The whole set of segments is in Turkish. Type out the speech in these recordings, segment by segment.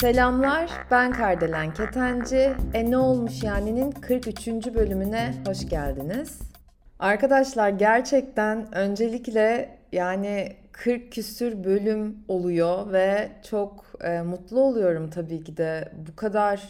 Selamlar, ben Kardelen Ketenci. E ne olmuş yani'nin 43. bölümüne hoş geldiniz. Arkadaşlar gerçekten öncelikle yani 40 küsür bölüm oluyor ve çok e, mutlu oluyorum tabii ki de. Bu kadar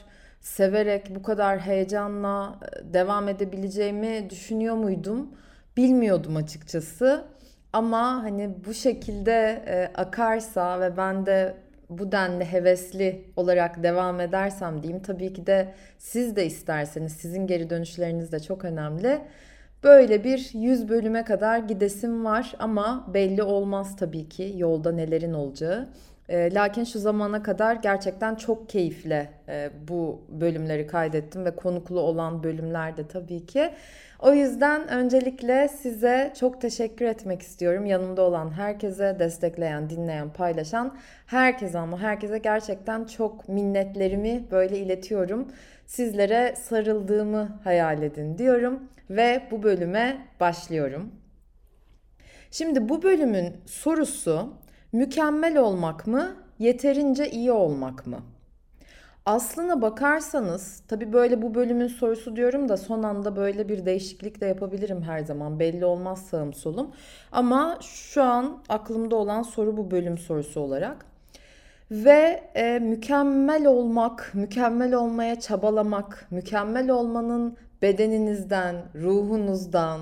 severek, bu kadar heyecanla e, devam edebileceğimi düşünüyor muydum? Bilmiyordum açıkçası. Ama hani bu şekilde e, akarsa ve ben de bu denli hevesli olarak devam edersem diyeyim tabii ki de siz de isterseniz sizin geri dönüşleriniz de çok önemli. Böyle bir 100 bölüme kadar gidesim var ama belli olmaz tabii ki yolda nelerin olacağı. E, lakin şu zamana kadar gerçekten çok keyifle e, bu bölümleri kaydettim ve konuklu olan bölümler de tabii ki. O yüzden öncelikle size çok teşekkür etmek istiyorum. Yanımda olan herkese, destekleyen, dinleyen, paylaşan herkese ama herkese gerçekten çok minnetlerimi böyle iletiyorum. Sizlere sarıldığımı hayal edin diyorum ve bu bölüme başlıyorum. Şimdi bu bölümün sorusu mükemmel olmak mı, yeterince iyi olmak mı? Aslına bakarsanız tabii böyle bu bölümün sorusu diyorum da son anda böyle bir değişiklik de yapabilirim her zaman. Belli olmaz sağım solum. Ama şu an aklımda olan soru bu bölüm sorusu olarak. Ve e, mükemmel olmak, mükemmel olmaya çabalamak, mükemmel olmanın bedeninizden, ruhunuzdan,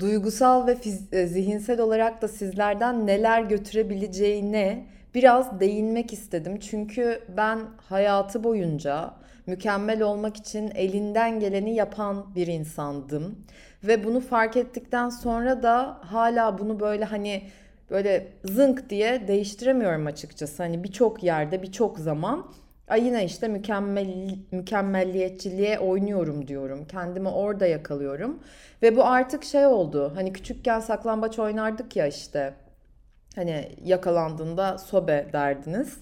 duygusal ve e, zihinsel olarak da sizlerden neler götürebileceğine biraz değinmek istedim. Çünkü ben hayatı boyunca mükemmel olmak için elinden geleni yapan bir insandım. Ve bunu fark ettikten sonra da hala bunu böyle hani böyle zınk diye değiştiremiyorum açıkçası. Hani birçok yerde, birçok zaman Ay yine işte mükemmel mükemmelliyetçiliğe oynuyorum diyorum. Kendimi orada yakalıyorum. Ve bu artık şey oldu. Hani küçükken saklambaç oynardık ya işte. Hani yakalandığında sobe derdiniz.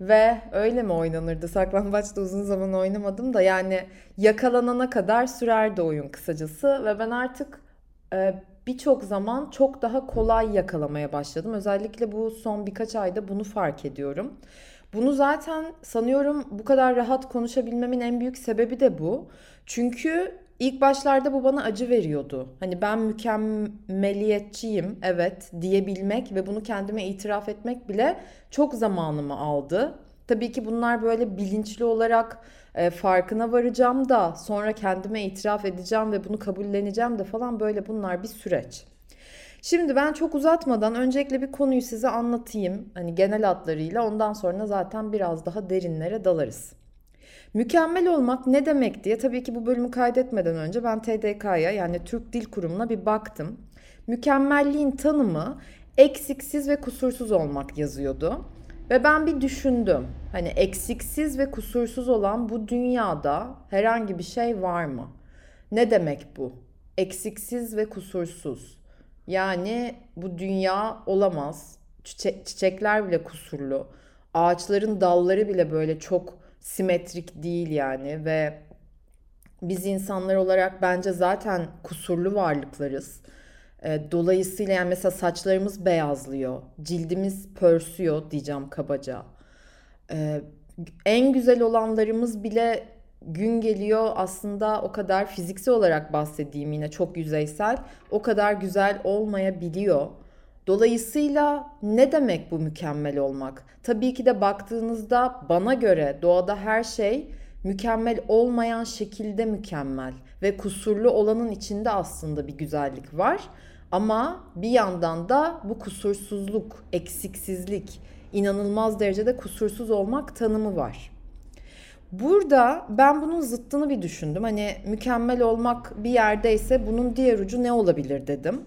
Ve öyle mi oynanırdı? Saklambaç da uzun zaman oynamadım da yani yakalanana kadar sürerdi oyun kısacası. Ve ben artık e, birçok zaman çok daha kolay yakalamaya başladım. Özellikle bu son birkaç ayda bunu fark ediyorum. Bunu zaten sanıyorum bu kadar rahat konuşabilmemin en büyük sebebi de bu. Çünkü ilk başlarda bu bana acı veriyordu. Hani ben mükemmeliyetçiyim evet diyebilmek ve bunu kendime itiraf etmek bile çok zamanımı aldı. Tabii ki bunlar böyle bilinçli olarak e, farkına varacağım da sonra kendime itiraf edeceğim ve bunu kabulleneceğim de falan böyle bunlar bir süreç. Şimdi ben çok uzatmadan öncelikle bir konuyu size anlatayım. Hani genel hatlarıyla ondan sonra zaten biraz daha derinlere dalarız. Mükemmel olmak ne demek diye tabii ki bu bölümü kaydetmeden önce ben TDK'ya yani Türk Dil Kurumu'na bir baktım. Mükemmelliğin tanımı eksiksiz ve kusursuz olmak yazıyordu. Ve ben bir düşündüm. Hani eksiksiz ve kusursuz olan bu dünyada herhangi bir şey var mı? Ne demek bu? Eksiksiz ve kusursuz. Yani bu dünya olamaz. Çiçe- çiçekler bile kusurlu. Ağaçların dalları bile böyle çok simetrik değil yani ve biz insanlar olarak bence zaten kusurlu varlıklarız. E, dolayısıyla yani mesela saçlarımız beyazlıyor, cildimiz pörsüyor diyeceğim kabaca. E, en güzel olanlarımız bile gün geliyor aslında o kadar fiziksel olarak bahsedeyim yine çok yüzeysel o kadar güzel olmayabiliyor. Dolayısıyla ne demek bu mükemmel olmak? Tabii ki de baktığınızda bana göre doğada her şey mükemmel olmayan şekilde mükemmel ve kusurlu olanın içinde aslında bir güzellik var. Ama bir yandan da bu kusursuzluk, eksiksizlik, inanılmaz derecede kusursuz olmak tanımı var. Burada ben bunun zıttını bir düşündüm. Hani mükemmel olmak bir yerdeyse bunun diğer ucu ne olabilir dedim.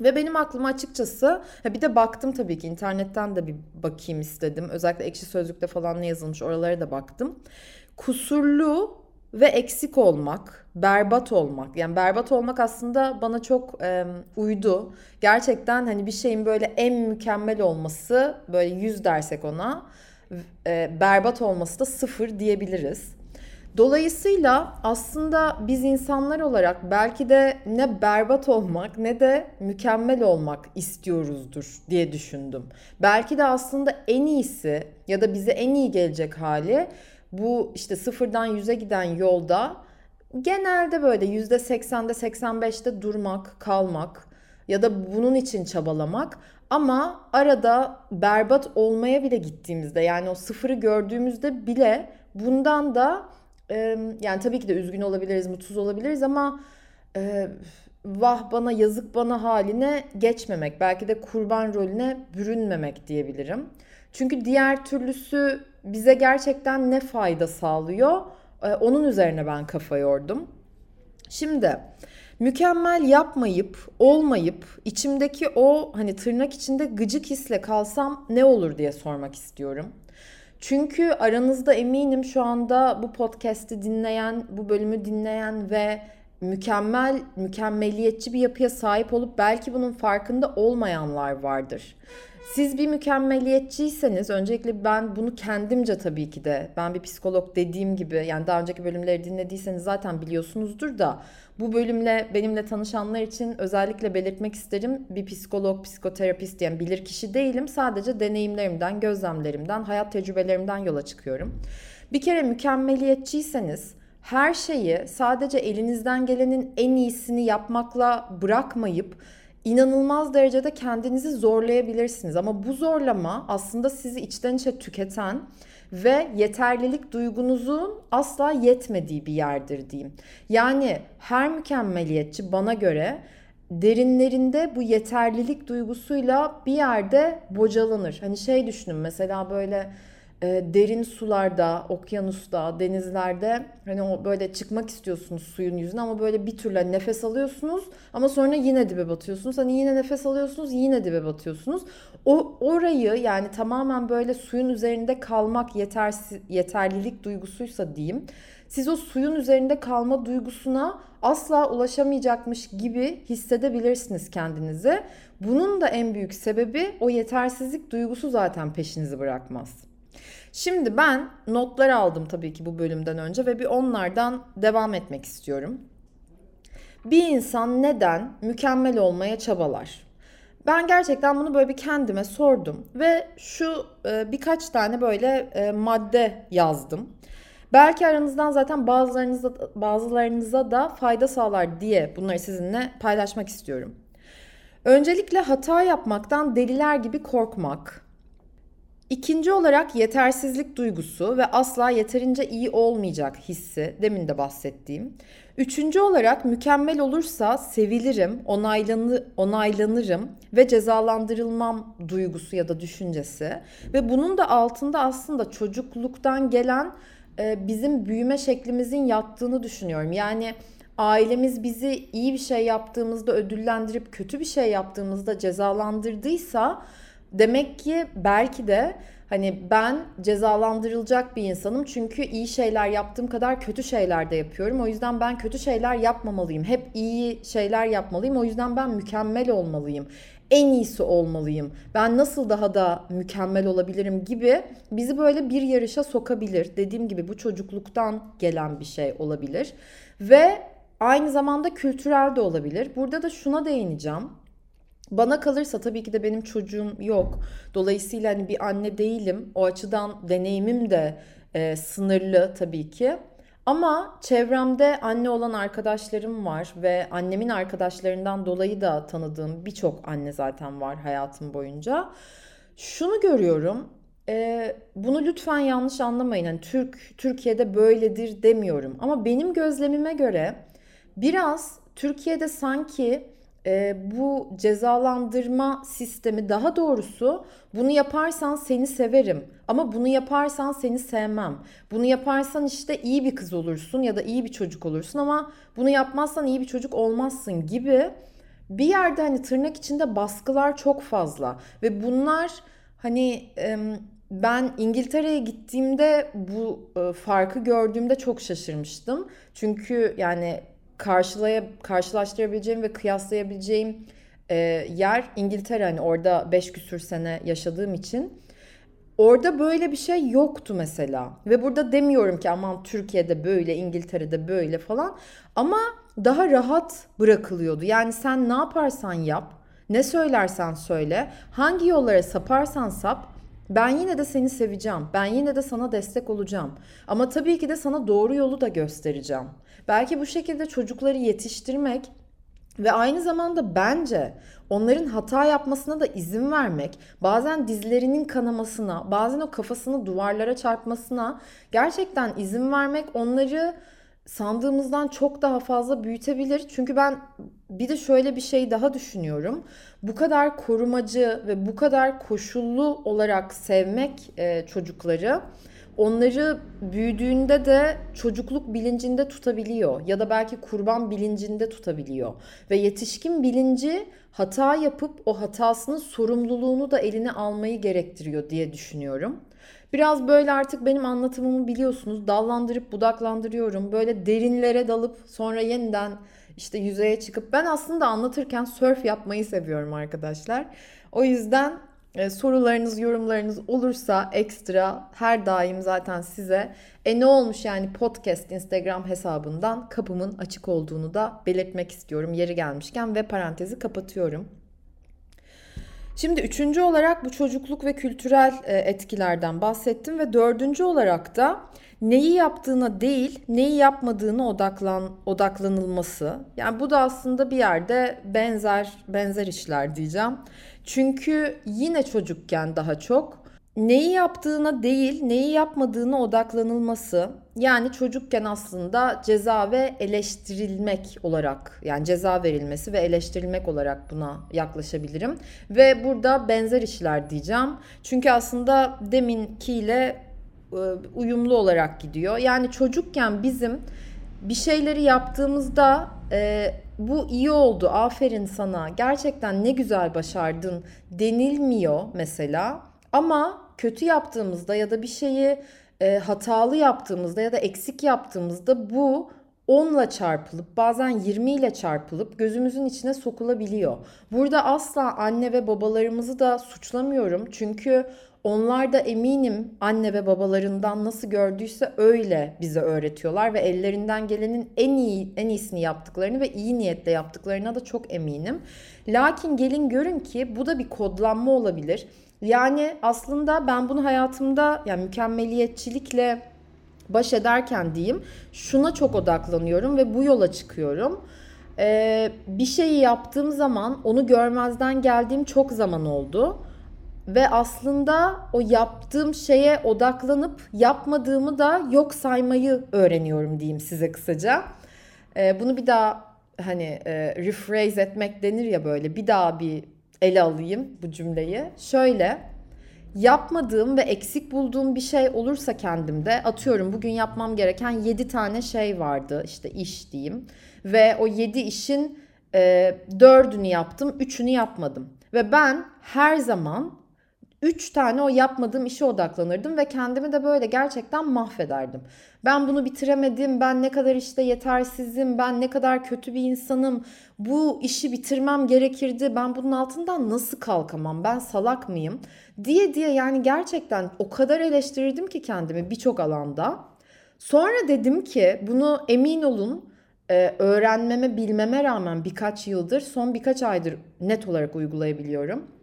Ve benim aklıma açıkçası bir de baktım tabii ki internetten de bir bakayım istedim. Özellikle ekşi sözlükte falan ne yazılmış oralara da baktım. Kusurlu ve eksik olmak, berbat olmak. Yani berbat olmak aslında bana çok e, uydu. Gerçekten hani bir şeyin böyle en mükemmel olması böyle yüz dersek ona e, berbat olması da sıfır diyebiliriz. Dolayısıyla aslında biz insanlar olarak belki de ne berbat olmak ne de mükemmel olmak istiyoruzdur diye düşündüm. Belki de aslında en iyisi ya da bize en iyi gelecek hali bu işte sıfırdan yüze giden yolda genelde böyle yüzde seksende 85'te durmak, kalmak ya da bunun için çabalamak ama arada berbat olmaya bile gittiğimizde yani o sıfırı gördüğümüzde bile bundan da yani tabii ki de üzgün olabiliriz, mutsuz olabiliriz ama e, vah bana yazık bana haline geçmemek, belki de kurban rolüne bürünmemek diyebilirim. Çünkü diğer türlüsü bize gerçekten ne fayda sağlıyor? E, onun üzerine ben kafa yordum. Şimdi mükemmel yapmayıp, olmayıp içimdeki o hani tırnak içinde gıcık hisle kalsam ne olur diye sormak istiyorum. Çünkü aranızda eminim şu anda bu podcast'i dinleyen, bu bölümü dinleyen ve mükemmel, mükemmeliyetçi bir yapıya sahip olup belki bunun farkında olmayanlar vardır. Siz bir mükemmeliyetçiyseniz öncelikle ben bunu kendimce tabii ki de ben bir psikolog dediğim gibi yani daha önceki bölümleri dinlediyseniz zaten biliyorsunuzdur da bu bölümle benimle tanışanlar için özellikle belirtmek isterim. Bir psikolog, psikoterapist yani bilir kişi değilim. Sadece deneyimlerimden, gözlemlerimden, hayat tecrübelerimden yola çıkıyorum. Bir kere mükemmeliyetçiyseniz her şeyi sadece elinizden gelenin en iyisini yapmakla bırakmayıp inanılmaz derecede kendinizi zorlayabilirsiniz. Ama bu zorlama aslında sizi içten içe tüketen ve yeterlilik duygunuzun asla yetmediği bir yerdir diyeyim. Yani her mükemmeliyetçi bana göre derinlerinde bu yeterlilik duygusuyla bir yerde bocalanır. Hani şey düşünün mesela böyle e, derin sularda, okyanusta, denizlerde hani o böyle çıkmak istiyorsunuz suyun yüzüne ama böyle bir türlü hani nefes alıyorsunuz ama sonra yine dibe batıyorsunuz. Hani yine nefes alıyorsunuz, yine dibe batıyorsunuz. O orayı yani tamamen böyle suyun üzerinde kalmak yetersiz yeterlilik duygusuysa diyeyim. Siz o suyun üzerinde kalma duygusuna asla ulaşamayacakmış gibi hissedebilirsiniz kendinizi. Bunun da en büyük sebebi o yetersizlik duygusu zaten peşinizi bırakmaz. Şimdi ben notlar aldım tabii ki bu bölümden önce ve bir onlardan devam etmek istiyorum. Bir insan neden mükemmel olmaya çabalar? Ben gerçekten bunu böyle bir kendime sordum ve şu e, birkaç tane böyle e, madde yazdım. Belki aranızdan zaten bazılarınıza bazılarınıza da fayda sağlar diye bunları sizinle paylaşmak istiyorum. Öncelikle hata yapmaktan deliler gibi korkmak, İkinci olarak yetersizlik duygusu ve asla yeterince iyi olmayacak hissi demin de bahsettiğim. Üçüncü olarak mükemmel olursa sevilirim, onaylanı, onaylanırım ve cezalandırılmam duygusu ya da düşüncesi. Ve bunun da altında aslında çocukluktan gelen e, bizim büyüme şeklimizin yattığını düşünüyorum. Yani ailemiz bizi iyi bir şey yaptığımızda ödüllendirip kötü bir şey yaptığımızda cezalandırdıysa Demek ki belki de hani ben cezalandırılacak bir insanım çünkü iyi şeyler yaptığım kadar kötü şeyler de yapıyorum. O yüzden ben kötü şeyler yapmamalıyım. Hep iyi şeyler yapmalıyım. O yüzden ben mükemmel olmalıyım. En iyisi olmalıyım. Ben nasıl daha da mükemmel olabilirim gibi bizi böyle bir yarışa sokabilir. Dediğim gibi bu çocukluktan gelen bir şey olabilir. Ve aynı zamanda kültürel de olabilir. Burada da şuna değineceğim. Bana kalırsa tabii ki de benim çocuğum yok. Dolayısıyla hani bir anne değilim. O açıdan deneyimim de e, sınırlı tabii ki. Ama çevremde anne olan arkadaşlarım var ve annemin arkadaşlarından dolayı da tanıdığım birçok anne zaten var hayatım boyunca. Şunu görüyorum. E, bunu lütfen yanlış anlamayın. Hani Türk Türkiye'de böyledir demiyorum. Ama benim gözlemime göre biraz Türkiye'de sanki e, bu cezalandırma sistemi daha doğrusu bunu yaparsan seni severim ama bunu yaparsan seni sevmem. Bunu yaparsan işte iyi bir kız olursun ya da iyi bir çocuk olursun ama bunu yapmazsan iyi bir çocuk olmazsın gibi bir yerde hani tırnak içinde baskılar çok fazla ve bunlar hani ben İngiltere'ye gittiğimde bu farkı gördüğümde çok şaşırmıştım. Çünkü yani karşılaya karşılaştırabileceğim ve kıyaslayabileceğim e, yer İngiltere. Hani orada 5 küsür sene yaşadığım için. Orada böyle bir şey yoktu mesela. Ve burada demiyorum ki aman Türkiye'de böyle, İngiltere'de böyle falan. Ama daha rahat bırakılıyordu. Yani sen ne yaparsan yap, ne söylersen söyle, hangi yollara saparsan sap, ben yine de seni seveceğim. Ben yine de sana destek olacağım. Ama tabii ki de sana doğru yolu da göstereceğim. Belki bu şekilde çocukları yetiştirmek ve aynı zamanda bence onların hata yapmasına da izin vermek, bazen dizlerinin kanamasına, bazen o kafasını duvarlara çarpmasına gerçekten izin vermek onları sandığımızdan çok daha fazla büyütebilir. Çünkü ben bir de şöyle bir şey daha düşünüyorum. Bu kadar korumacı ve bu kadar koşullu olarak sevmek e, çocukları onları büyüdüğünde de çocukluk bilincinde tutabiliyor ya da belki kurban bilincinde tutabiliyor. Ve yetişkin bilinci hata yapıp o hatasının sorumluluğunu da eline almayı gerektiriyor diye düşünüyorum. Biraz böyle artık benim anlatımımı biliyorsunuz. Dallandırıp budaklandırıyorum. Böyle derinlere dalıp sonra yeniden işte yüzeye çıkıp ben aslında anlatırken surf yapmayı seviyorum arkadaşlar. O yüzden e, sorularınız, yorumlarınız olursa ekstra her daim zaten size e ne olmuş yani podcast Instagram hesabından kapımın açık olduğunu da belirtmek istiyorum yeri gelmişken ve parantezi kapatıyorum. Şimdi üçüncü olarak bu çocukluk ve kültürel e, etkilerden bahsettim ve dördüncü olarak da neyi yaptığına değil, neyi yapmadığını odaklan odaklanılması. Yani bu da aslında bir yerde benzer benzer işler diyeceğim. Çünkü yine çocukken daha çok neyi yaptığına değil, neyi yapmadığına odaklanılması. Yani çocukken aslında ceza ve eleştirilmek olarak yani ceza verilmesi ve eleştirilmek olarak buna yaklaşabilirim. Ve burada benzer işler diyeceğim. Çünkü aslında deminkiyle uyumlu olarak gidiyor. Yani çocukken bizim bir şeyleri yaptığımızda e, bu iyi oldu aferin sana gerçekten ne güzel başardın denilmiyor mesela ama kötü yaptığımızda ya da bir şeyi e, hatalı yaptığımızda ya da eksik yaptığımızda bu 10'la çarpılıp bazen 20 ile çarpılıp gözümüzün içine sokulabiliyor. Burada asla anne ve babalarımızı da suçlamıyorum. Çünkü onlar da eminim anne ve babalarından nasıl gördüyse öyle bize öğretiyorlar ve ellerinden gelenin en iyi en iyisini yaptıklarını ve iyi niyetle yaptıklarına da çok eminim. Lakin gelin görün ki bu da bir kodlanma olabilir. Yani aslında ben bunu hayatımda yani mükemmeliyetçilikle baş ederken diyeyim şuna çok odaklanıyorum ve bu yola çıkıyorum. Ee, bir şeyi yaptığım zaman onu görmezden geldiğim çok zaman oldu. Ve aslında o yaptığım şeye odaklanıp yapmadığımı da yok saymayı öğreniyorum diyeyim size kısaca. Ee, bunu bir daha hani e, rephrase etmek denir ya böyle bir daha bir ele alayım bu cümleyi. Şöyle yapmadığım ve eksik bulduğum bir şey olursa kendimde atıyorum bugün yapmam gereken 7 tane şey vardı işte iş diyeyim ve o 7 işin e, 4'ünü yaptım 3'ünü yapmadım ve ben her zaman Üç tane o yapmadığım işe odaklanırdım ve kendimi de böyle gerçekten mahvederdim. Ben bunu bitiremedim, ben ne kadar işte yetersizim, ben ne kadar kötü bir insanım, bu işi bitirmem gerekirdi, ben bunun altından nasıl kalkamam, ben salak mıyım diye diye yani gerçekten o kadar eleştirirdim ki kendimi birçok alanda. Sonra dedim ki bunu emin olun e, öğrenmeme, bilmeme rağmen birkaç yıldır, son birkaç aydır net olarak uygulayabiliyorum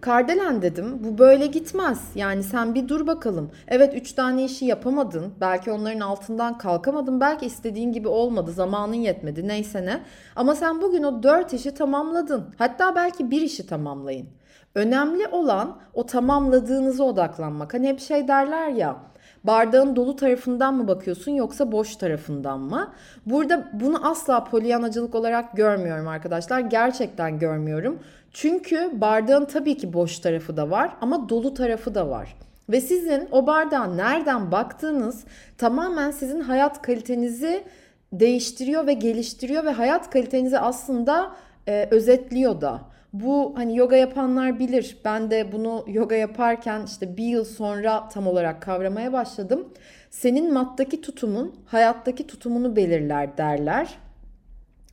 Kardelen dedim bu böyle gitmez. Yani sen bir dur bakalım. Evet 3 tane işi yapamadın. Belki onların altından kalkamadın. Belki istediğin gibi olmadı. Zamanın yetmedi neyse ne. Ama sen bugün o 4 işi tamamladın. Hatta belki bir işi tamamlayın. Önemli olan o tamamladığınıza odaklanmak. Hani hep şey derler ya bardağın dolu tarafından mı bakıyorsun yoksa boş tarafından mı? Burada bunu asla polyanacılık olarak görmüyorum arkadaşlar. Gerçekten görmüyorum. Çünkü bardağın tabii ki boş tarafı da var ama dolu tarafı da var. Ve sizin o bardağa nereden baktığınız tamamen sizin hayat kalitenizi değiştiriyor ve geliştiriyor ve hayat kalitenizi aslında e, özetliyor da. Bu hani yoga yapanlar bilir. Ben de bunu yoga yaparken işte bir yıl sonra tam olarak kavramaya başladım. Senin mattaki tutumun hayattaki tutumunu belirler derler.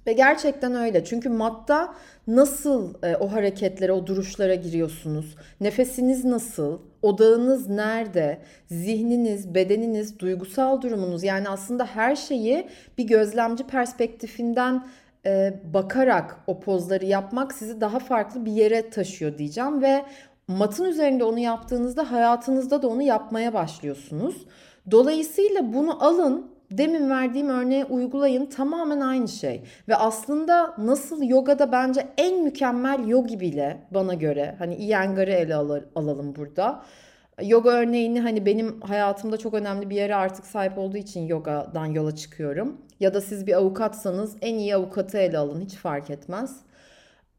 Ve gerçekten öyle. Çünkü matta nasıl e, o hareketlere, o duruşlara giriyorsunuz? Nefesiniz nasıl? Odağınız nerede? Zihniniz, bedeniniz, duygusal durumunuz yani aslında her şeyi bir gözlemci perspektifinden e, bakarak o pozları yapmak sizi daha farklı bir yere taşıyor diyeceğim ve matın üzerinde onu yaptığınızda hayatınızda da onu yapmaya başlıyorsunuz. Dolayısıyla bunu alın demin verdiğim örneğe uygulayın tamamen aynı şey. Ve aslında nasıl yogada bence en mükemmel yogi bile bana göre hani Iyengar'ı ele alalım burada. Yoga örneğini hani benim hayatımda çok önemli bir yere artık sahip olduğu için yogadan yola çıkıyorum. Ya da siz bir avukatsanız en iyi avukatı ele alın hiç fark etmez.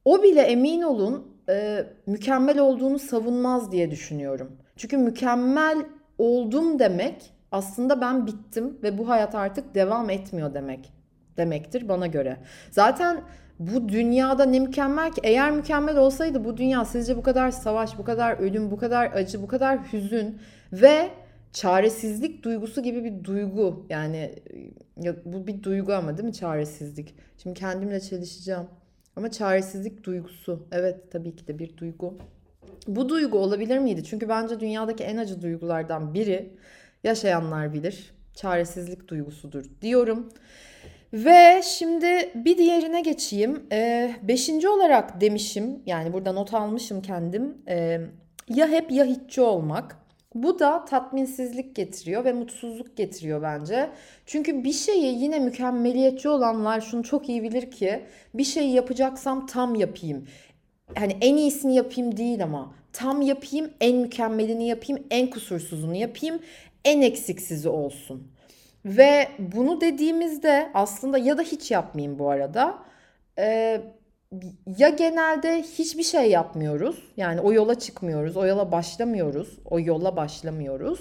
O bile emin olun e, mükemmel olduğunu savunmaz diye düşünüyorum. Çünkü mükemmel oldum demek aslında ben bittim ve bu hayat artık devam etmiyor demek demektir bana göre. Zaten bu dünyada ne mükemmel ki eğer mükemmel olsaydı bu dünya sizce bu kadar savaş, bu kadar ölüm, bu kadar acı, bu kadar hüzün ve çaresizlik duygusu gibi bir duygu yani ya bu bir duygu ama değil mi çaresizlik? Şimdi kendimle çelişeceğim. Ama çaresizlik duygusu. Evet tabii ki de bir duygu. Bu duygu olabilir miydi? Çünkü bence dünyadaki en acı duygulardan biri yaşayanlar bilir. Çaresizlik duygusudur diyorum. Ve şimdi bir diğerine geçeyim. Ee, beşinci olarak demişim yani burada not almışım kendim. Ee, ya hep ya hiççi olmak. Bu da tatminsizlik getiriyor ve mutsuzluk getiriyor bence. Çünkü bir şeyi yine mükemmeliyetçi olanlar şunu çok iyi bilir ki bir şeyi yapacaksam tam yapayım. Hani en iyisini yapayım değil ama tam yapayım, en mükemmelini yapayım, en kusursuzunu yapayım, en eksiksizi olsun. Ve bunu dediğimizde aslında ya da hiç yapmayayım bu arada. Ee, ya genelde hiçbir şey yapmıyoruz. Yani o yola çıkmıyoruz, o yola başlamıyoruz, o yola başlamıyoruz.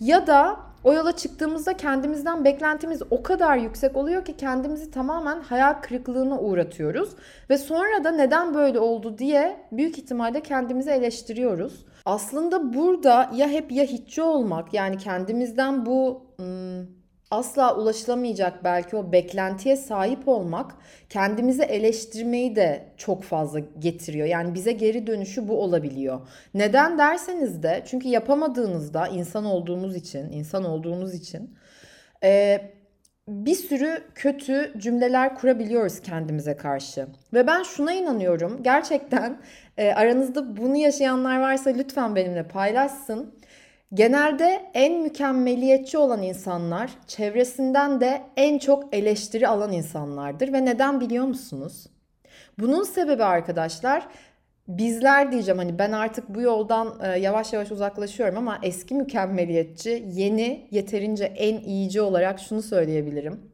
Ya da o yola çıktığımızda kendimizden beklentimiz o kadar yüksek oluyor ki kendimizi tamamen hayal kırıklığına uğratıyoruz. Ve sonra da neden böyle oldu diye büyük ihtimalle kendimizi eleştiriyoruz. Aslında burada ya hep ya hiççi olmak yani kendimizden bu... Hmm, asla ulaşılamayacak belki o beklentiye sahip olmak kendimizi eleştirmeyi de çok fazla getiriyor. Yani bize geri dönüşü bu olabiliyor. Neden derseniz de çünkü yapamadığınızda insan olduğumuz için, insan olduğumuz için e, bir sürü kötü cümleler kurabiliyoruz kendimize karşı. Ve ben şuna inanıyorum. Gerçekten e, aranızda bunu yaşayanlar varsa lütfen benimle paylaşsın Genelde en mükemmeliyetçi olan insanlar çevresinden de en çok eleştiri alan insanlardır ve neden biliyor musunuz? Bunun sebebi arkadaşlar bizler diyeceğim hani ben artık bu yoldan e, yavaş yavaş uzaklaşıyorum ama eski mükemmeliyetçi, yeni yeterince en iyici olarak şunu söyleyebilirim.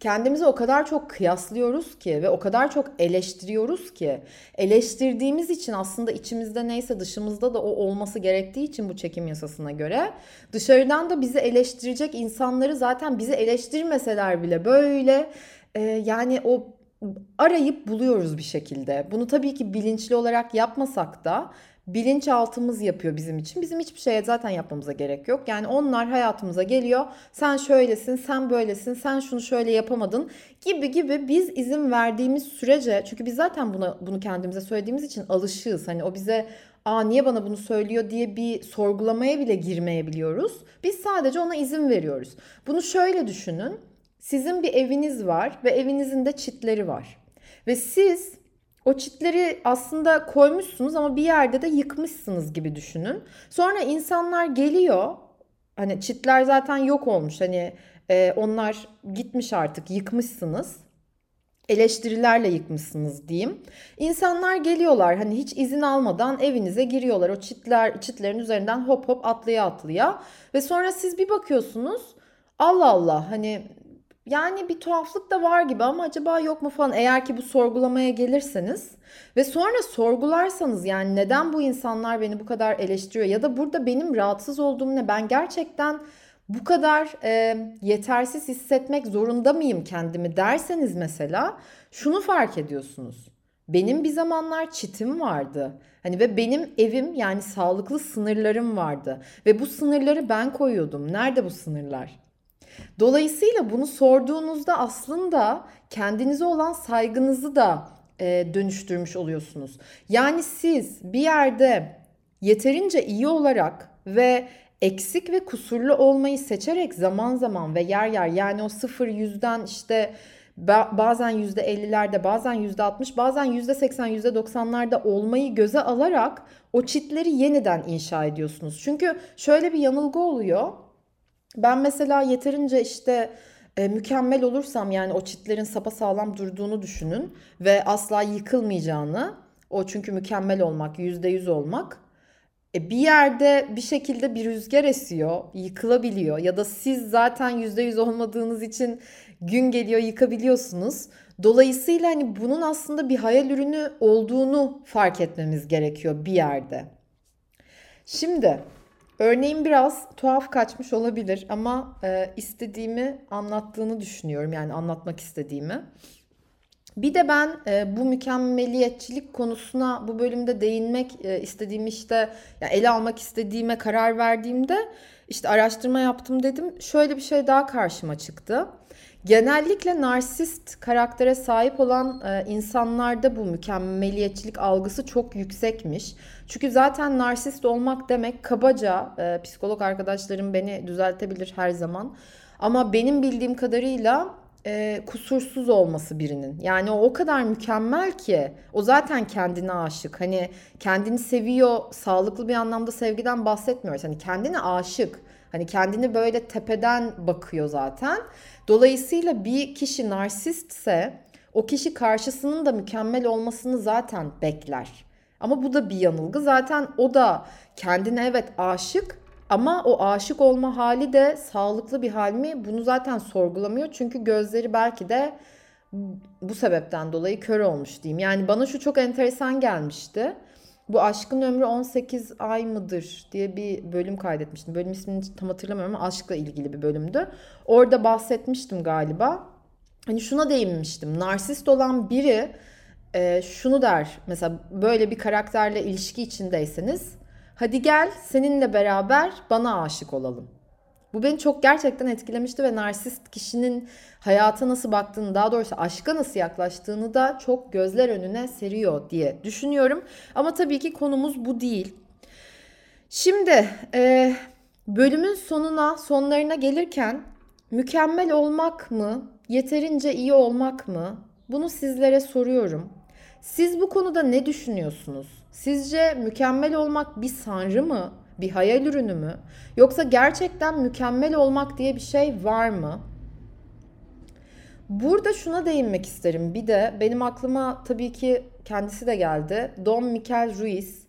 Kendimizi o kadar çok kıyaslıyoruz ki ve o kadar çok eleştiriyoruz ki eleştirdiğimiz için aslında içimizde neyse dışımızda da o olması gerektiği için bu çekim yasasına göre dışarıdan da bizi eleştirecek insanları zaten bizi eleştirmeseler bile böyle e, yani o arayıp buluyoruz bir şekilde. Bunu tabii ki bilinçli olarak yapmasak da bilinçaltımız yapıyor bizim için. Bizim hiçbir şeye zaten yapmamıza gerek yok. Yani onlar hayatımıza geliyor. Sen şöylesin, sen böylesin, sen şunu şöyle yapamadın gibi gibi biz izin verdiğimiz sürece çünkü biz zaten buna bunu kendimize söylediğimiz için alışığız. Hani o bize aa niye bana bunu söylüyor diye bir sorgulamaya bile girmeyebiliyoruz. Biz sadece ona izin veriyoruz. Bunu şöyle düşünün. Sizin bir eviniz var ve evinizin de çitleri var. Ve siz o çitleri aslında koymuşsunuz ama bir yerde de yıkmışsınız gibi düşünün. Sonra insanlar geliyor. Hani çitler zaten yok olmuş. Hani e, onlar gitmiş artık yıkmışsınız. Eleştirilerle yıkmışsınız diyeyim. İnsanlar geliyorlar hani hiç izin almadan evinize giriyorlar. O çitler çitlerin üzerinden hop hop atlaya atlaya ve sonra siz bir bakıyorsunuz Allah Allah hani yani bir tuhaflık da var gibi ama acaba yok mu falan eğer ki bu sorgulamaya gelirseniz ve sonra sorgularsanız yani neden bu insanlar beni bu kadar eleştiriyor ya da burada benim rahatsız olduğum ne ben gerçekten bu kadar e, yetersiz hissetmek zorunda mıyım kendimi derseniz mesela şunu fark ediyorsunuz. Benim bir zamanlar çitim vardı. Hani ve benim evim yani sağlıklı sınırlarım vardı ve bu sınırları ben koyuyordum. Nerede bu sınırlar? Dolayısıyla bunu sorduğunuzda aslında kendinize olan saygınızı da e, dönüştürmüş oluyorsunuz. Yani siz bir yerde yeterince iyi olarak ve eksik ve kusurlu olmayı seçerek zaman zaman ve yer yer yani o sıfır yüzden işte bazen yüzde 50'lerde bazen yüzde 60 bazen yüzde 80 yüzde 90'larda olmayı göze alarak o çitleri yeniden inşa ediyorsunuz. Çünkü şöyle bir yanılgı oluyor. Ben mesela yeterince işte e, mükemmel olursam yani o çitlerin sapa sağlam durduğunu düşünün ve asla yıkılmayacağını o çünkü mükemmel olmak yüzde yüz olmak e, bir yerde bir şekilde bir rüzgar esiyor, yıkılabiliyor ya da siz zaten yüzde yüz olmadığınız için gün geliyor yıkabiliyorsunuz. Dolayısıyla hani bunun aslında bir hayal ürünü olduğunu fark etmemiz gerekiyor bir yerde. Şimdi örneğin biraz tuhaf kaçmış olabilir ama e, istediğimi anlattığını düşünüyorum yani anlatmak istediğimi. Bir de ben e, bu mükemmeliyetçilik konusuna bu bölümde değinmek e, istediğim işte ya ele almak istediğime karar verdiğimde işte araştırma yaptım dedim. Şöyle bir şey daha karşıma çıktı. Genellikle narsist karaktere sahip olan e, insanlarda bu mükemmeliyetçilik algısı çok yüksekmiş. Çünkü zaten narsist olmak demek kabaca e, psikolog arkadaşlarım beni düzeltebilir her zaman. Ama benim bildiğim kadarıyla e, kusursuz olması birinin. Yani o o kadar mükemmel ki o zaten kendine aşık. Hani kendini seviyor, sağlıklı bir anlamda sevgiden bahsetmiyoruz. Hani kendine aşık. Hani kendini böyle tepeden bakıyor zaten. Dolayısıyla bir kişi narsistse o kişi karşısının da mükemmel olmasını zaten bekler. Ama bu da bir yanılgı. Zaten o da kendine evet aşık ama o aşık olma hali de sağlıklı bir hal mi? Bunu zaten sorgulamıyor. Çünkü gözleri belki de bu sebepten dolayı kör olmuş diyeyim. Yani bana şu çok enteresan gelmişti. Bu Aşkın Ömrü 18 Ay mıdır diye bir bölüm kaydetmiştim. Bölüm ismini tam hatırlamıyorum ama aşkla ilgili bir bölümdü. Orada bahsetmiştim galiba. Hani şuna değinmiştim. Narsist olan biri e, şunu der. Mesela böyle bir karakterle ilişki içindeyseniz hadi gel seninle beraber bana aşık olalım. Bu beni çok gerçekten etkilemişti ve narsist kişinin hayata nasıl baktığını, daha doğrusu aşka nasıl yaklaştığını da çok gözler önüne seriyor diye düşünüyorum. Ama tabii ki konumuz bu değil. Şimdi e, bölümün sonuna, sonlarına gelirken mükemmel olmak mı, yeterince iyi olmak mı? Bunu sizlere soruyorum. Siz bu konuda ne düşünüyorsunuz? Sizce mükemmel olmak bir sanrı mı? bir hayal ürünü mü? Yoksa gerçekten mükemmel olmak diye bir şey var mı? Burada şuna değinmek isterim. Bir de benim aklıma tabii ki kendisi de geldi. Don Miquel Ruiz.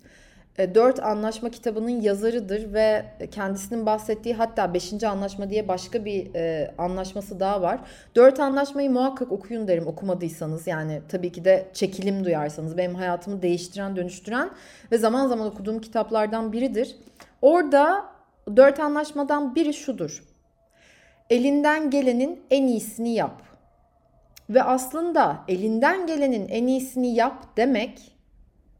E, dört Anlaşma kitabının yazarıdır ve kendisinin bahsettiği hatta Beşinci Anlaşma diye başka bir e, anlaşması daha var. Dört Anlaşmayı muhakkak okuyun derim okumadıysanız yani tabii ki de çekilim duyarsanız benim hayatımı değiştiren, dönüştüren ve zaman zaman okuduğum kitaplardan biridir. Orada dört anlaşmadan biri şudur. Elinden gelenin en iyisini yap. Ve aslında elinden gelenin en iyisini yap demek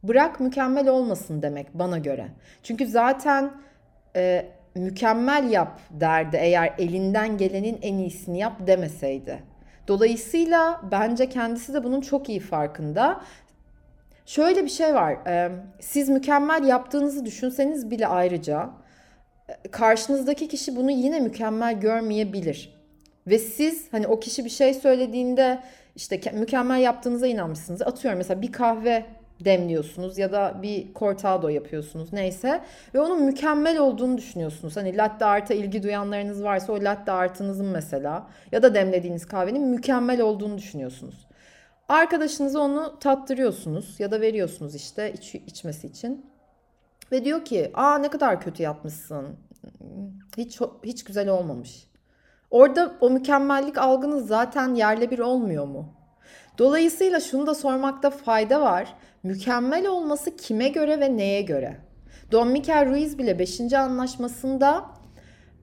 bırak mükemmel olmasın demek bana göre. Çünkü zaten e, mükemmel yap derdi eğer elinden gelenin en iyisini yap demeseydi. Dolayısıyla bence kendisi de bunun çok iyi farkında. Şöyle bir şey var. E, siz mükemmel yaptığınızı düşünseniz bile ayrıca e, karşınızdaki kişi bunu yine mükemmel görmeyebilir. Ve siz hani o kişi bir şey söylediğinde işte mükemmel yaptığınıza inanmışsınız. Atıyorum mesela bir kahve demliyorsunuz ya da bir cortado yapıyorsunuz neyse ve onun mükemmel olduğunu düşünüyorsunuz. Hani latte art'a ilgi duyanlarınız varsa o latte art'ınızın mesela ya da demlediğiniz kahvenin mükemmel olduğunu düşünüyorsunuz. Arkadaşınıza onu tattırıyorsunuz ya da veriyorsunuz işte iç, içmesi için. Ve diyor ki aa ne kadar kötü yapmışsın. Hiç, hiç güzel olmamış. Orada o mükemmellik algınız zaten yerle bir olmuyor mu? Dolayısıyla şunu da sormakta fayda var. Mükemmel olması kime göre ve neye göre? Don Miguel Ruiz bile 5. anlaşmasında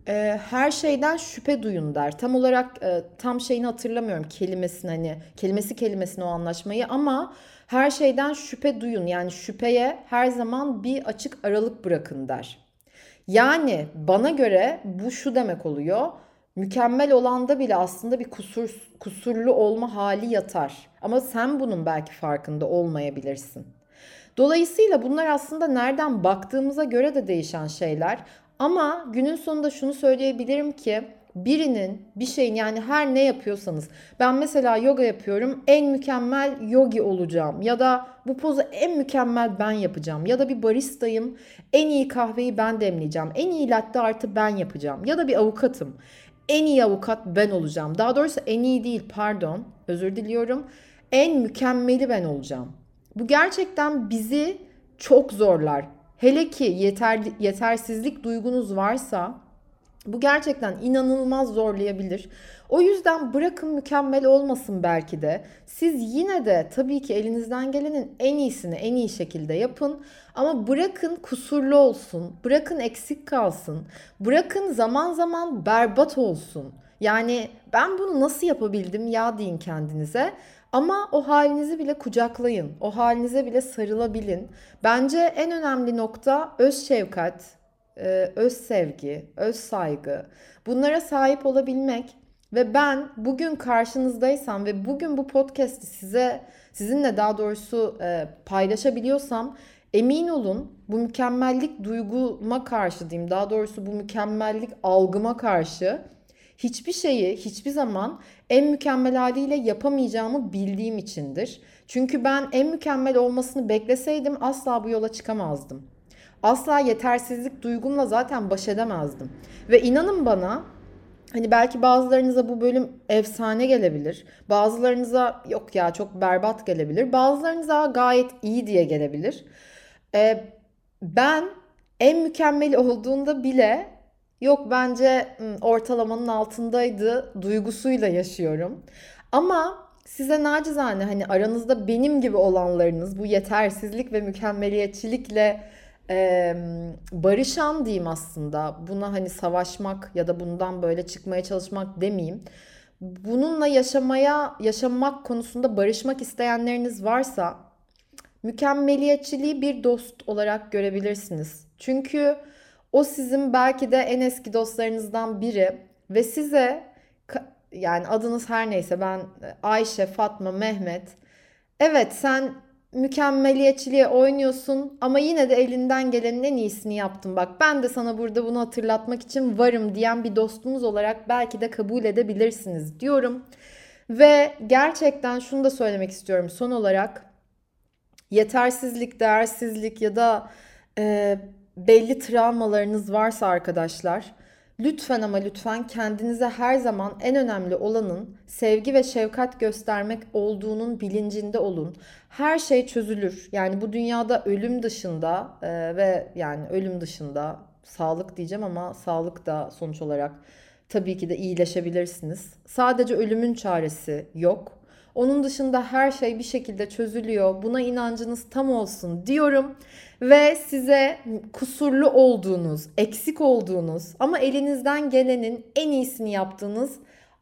e, her şeyden şüphe duyun der. Tam olarak e, tam şeyini hatırlamıyorum kelimesini hani kelimesi kelimesine o anlaşmayı ama her şeyden şüphe duyun. Yani şüpheye her zaman bir açık aralık bırakın der. Yani bana göre bu şu demek oluyor. Mükemmel olanda bile aslında bir kusur, kusurlu olma hali yatar. Ama sen bunun belki farkında olmayabilirsin. Dolayısıyla bunlar aslında nereden baktığımıza göre de değişen şeyler. Ama günün sonunda şunu söyleyebilirim ki birinin bir şeyin yani her ne yapıyorsanız ben mesela yoga yapıyorum en mükemmel yogi olacağım ya da bu pozu en mükemmel ben yapacağım ya da bir baristayım en iyi kahveyi ben demleyeceğim en iyi latte artı ben yapacağım ya da bir avukatım en iyi avukat ben olacağım. Daha doğrusu en iyi değil pardon özür diliyorum. En mükemmeli ben olacağım. Bu gerçekten bizi çok zorlar. Hele ki yeter, yetersizlik duygunuz varsa bu gerçekten inanılmaz zorlayabilir. O yüzden bırakın mükemmel olmasın belki de. Siz yine de tabii ki elinizden gelenin en iyisini en iyi şekilde yapın. Ama bırakın kusurlu olsun. Bırakın eksik kalsın. Bırakın zaman zaman berbat olsun. Yani ben bunu nasıl yapabildim ya deyin kendinize. Ama o halinizi bile kucaklayın. O halinize bile sarılabilin. Bence en önemli nokta öz şefkat, e, öz sevgi, öz saygı bunlara sahip olabilmek ve ben bugün karşınızdaysam ve bugün bu podcast'i size sizinle daha doğrusu e, paylaşabiliyorsam emin olun bu mükemmellik duyguma karşı diyeyim daha doğrusu bu mükemmellik algıma karşı hiçbir şeyi hiçbir zaman en mükemmel haliyle yapamayacağımı bildiğim içindir. Çünkü ben en mükemmel olmasını bekleseydim asla bu yola çıkamazdım asla yetersizlik duygumla zaten baş edemezdim. Ve inanın bana Hani belki bazılarınıza bu bölüm efsane gelebilir. Bazılarınıza yok ya çok berbat gelebilir. Bazılarınıza gayet iyi diye gelebilir. Ee, ben en mükemmeli olduğunda bile yok bence ortalamanın altındaydı duygusuyla yaşıyorum. Ama size nacizane hani aranızda benim gibi olanlarınız bu yetersizlik ve mükemmeliyetçilikle e, barışan diyeyim aslında. Buna hani savaşmak ya da bundan böyle çıkmaya çalışmak demeyeyim. Bununla yaşamaya, yaşamak konusunda barışmak isteyenleriniz varsa mükemmeliyetçiliği bir dost olarak görebilirsiniz. Çünkü o sizin belki de en eski dostlarınızdan biri ve size yani adınız her neyse ben Ayşe, Fatma, Mehmet evet sen mükemmeliyetçiliğe oynuyorsun ama yine de elinden gelenin en iyisini yaptın. Bak ben de sana burada bunu hatırlatmak için varım diyen bir dostunuz olarak belki de kabul edebilirsiniz diyorum. Ve gerçekten şunu da söylemek istiyorum son olarak. Yetersizlik, değersizlik ya da e, belli travmalarınız varsa arkadaşlar Lütfen ama lütfen kendinize her zaman en önemli olanın sevgi ve şefkat göstermek olduğunun bilincinde olun. Her şey çözülür. Yani bu dünyada ölüm dışında e, ve yani ölüm dışında sağlık diyeceğim ama sağlık da sonuç olarak tabii ki de iyileşebilirsiniz. Sadece ölümün çaresi yok. Onun dışında her şey bir şekilde çözülüyor. Buna inancınız tam olsun diyorum ve size kusurlu olduğunuz, eksik olduğunuz ama elinizden gelenin en iyisini yaptığınız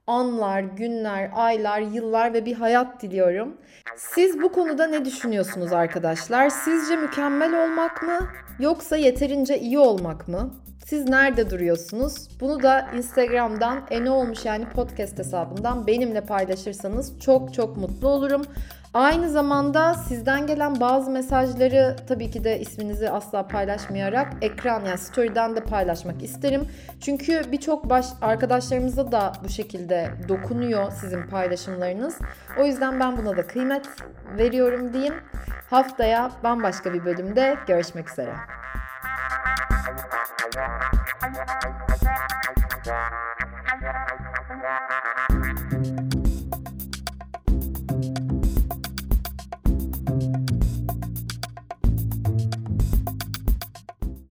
anlar, günler, aylar, yıllar ve bir hayat diliyorum. Siz bu konuda ne düşünüyorsunuz arkadaşlar? Sizce mükemmel olmak mı yoksa yeterince iyi olmak mı? Siz nerede duruyorsunuz? Bunu da Instagram'dan e ne olmuş yani podcast hesabından benimle paylaşırsanız çok çok mutlu olurum. Aynı zamanda sizden gelen bazı mesajları tabii ki de isminizi asla paylaşmayarak ekran yani story'den de paylaşmak isterim. Çünkü birçok baş arkadaşlarımıza da bu şekilde dokunuyor sizin paylaşımlarınız. O yüzden ben buna da kıymet veriyorum diyeyim. Haftaya bambaşka bir bölümde görüşmek üzere.